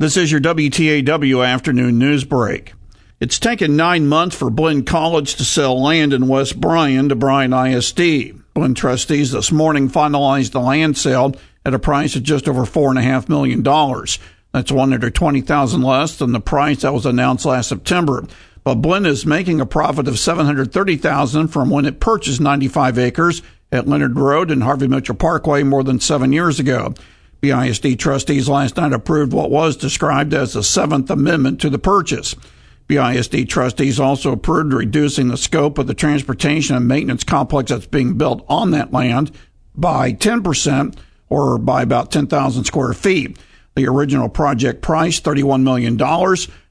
This is your WTAW afternoon news break. It's taken nine months for Blinn College to sell land in West Bryan to Bryan ISD. Blinn trustees this morning finalized the land sale at a price of just over $4.5 million. That's 120000 less than the price that was announced last September. But Blinn is making a profit of 730000 from when it purchased 95 acres at Leonard Road and Harvey Mitchell Parkway more than seven years ago. BISD trustees last night approved what was described as the Seventh Amendment to the purchase. BISD trustees also approved reducing the scope of the transportation and maintenance complex that's being built on that land by 10% or by about 10,000 square feet. The original project price, $31 million.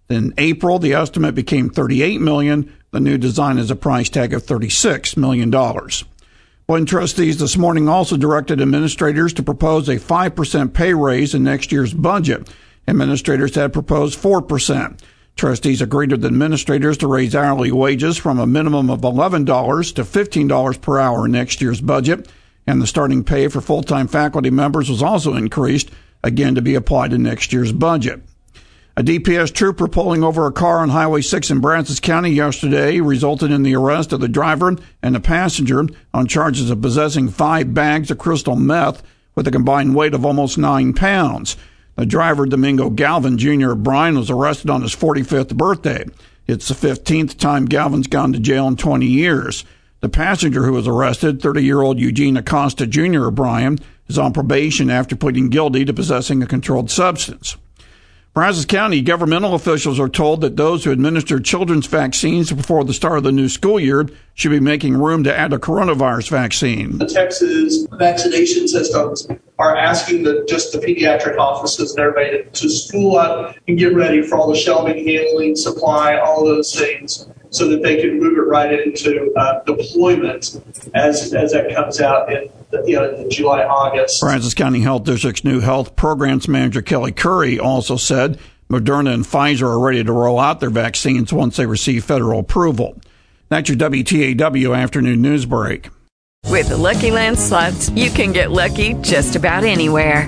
In April, the estimate became 38 million. The new design has a price tag of $36 million. Blinn trustees this morning also directed administrators to propose a 5% pay raise in next year's budget. Administrators had proposed 4%. Trustees agreed with administrators to raise hourly wages from a minimum of $11 to $15 per hour in next year's budget, and the starting pay for full-time faculty members was also increased, again to be applied in next year's budget. A DPS trooper pulling over a car on Highway 6 in Brazos County yesterday resulted in the arrest of the driver and the passenger on charges of possessing five bags of crystal meth with a combined weight of almost nine pounds. The driver, Domingo Galvin Jr. of Bryan, was arrested on his 45th birthday. It's the 15th time Galvin's gone to jail in 20 years. The passenger who was arrested, 30 year old Eugene Acosta Jr. of Bryan, is on probation after pleading guilty to possessing a controlled substance. Brazos County governmental officials are told that those who administer children's vaccines before the start of the new school year should be making room to add a coronavirus vaccine. The Texas vaccination systems are asking the, just the pediatric offices and everybody to, spool up and get ready for all the shelving, handling, supply, all those things so that they can move it right into uh, deployment as, as that comes out in you know, in July, August. Brazos County Health District's new health programs manager Kelly Curry also said Moderna and Pfizer are ready to roll out their vaccines once they receive federal approval. That's your WTAW afternoon news break. With the Lucky Land slots, you can get lucky just about anywhere.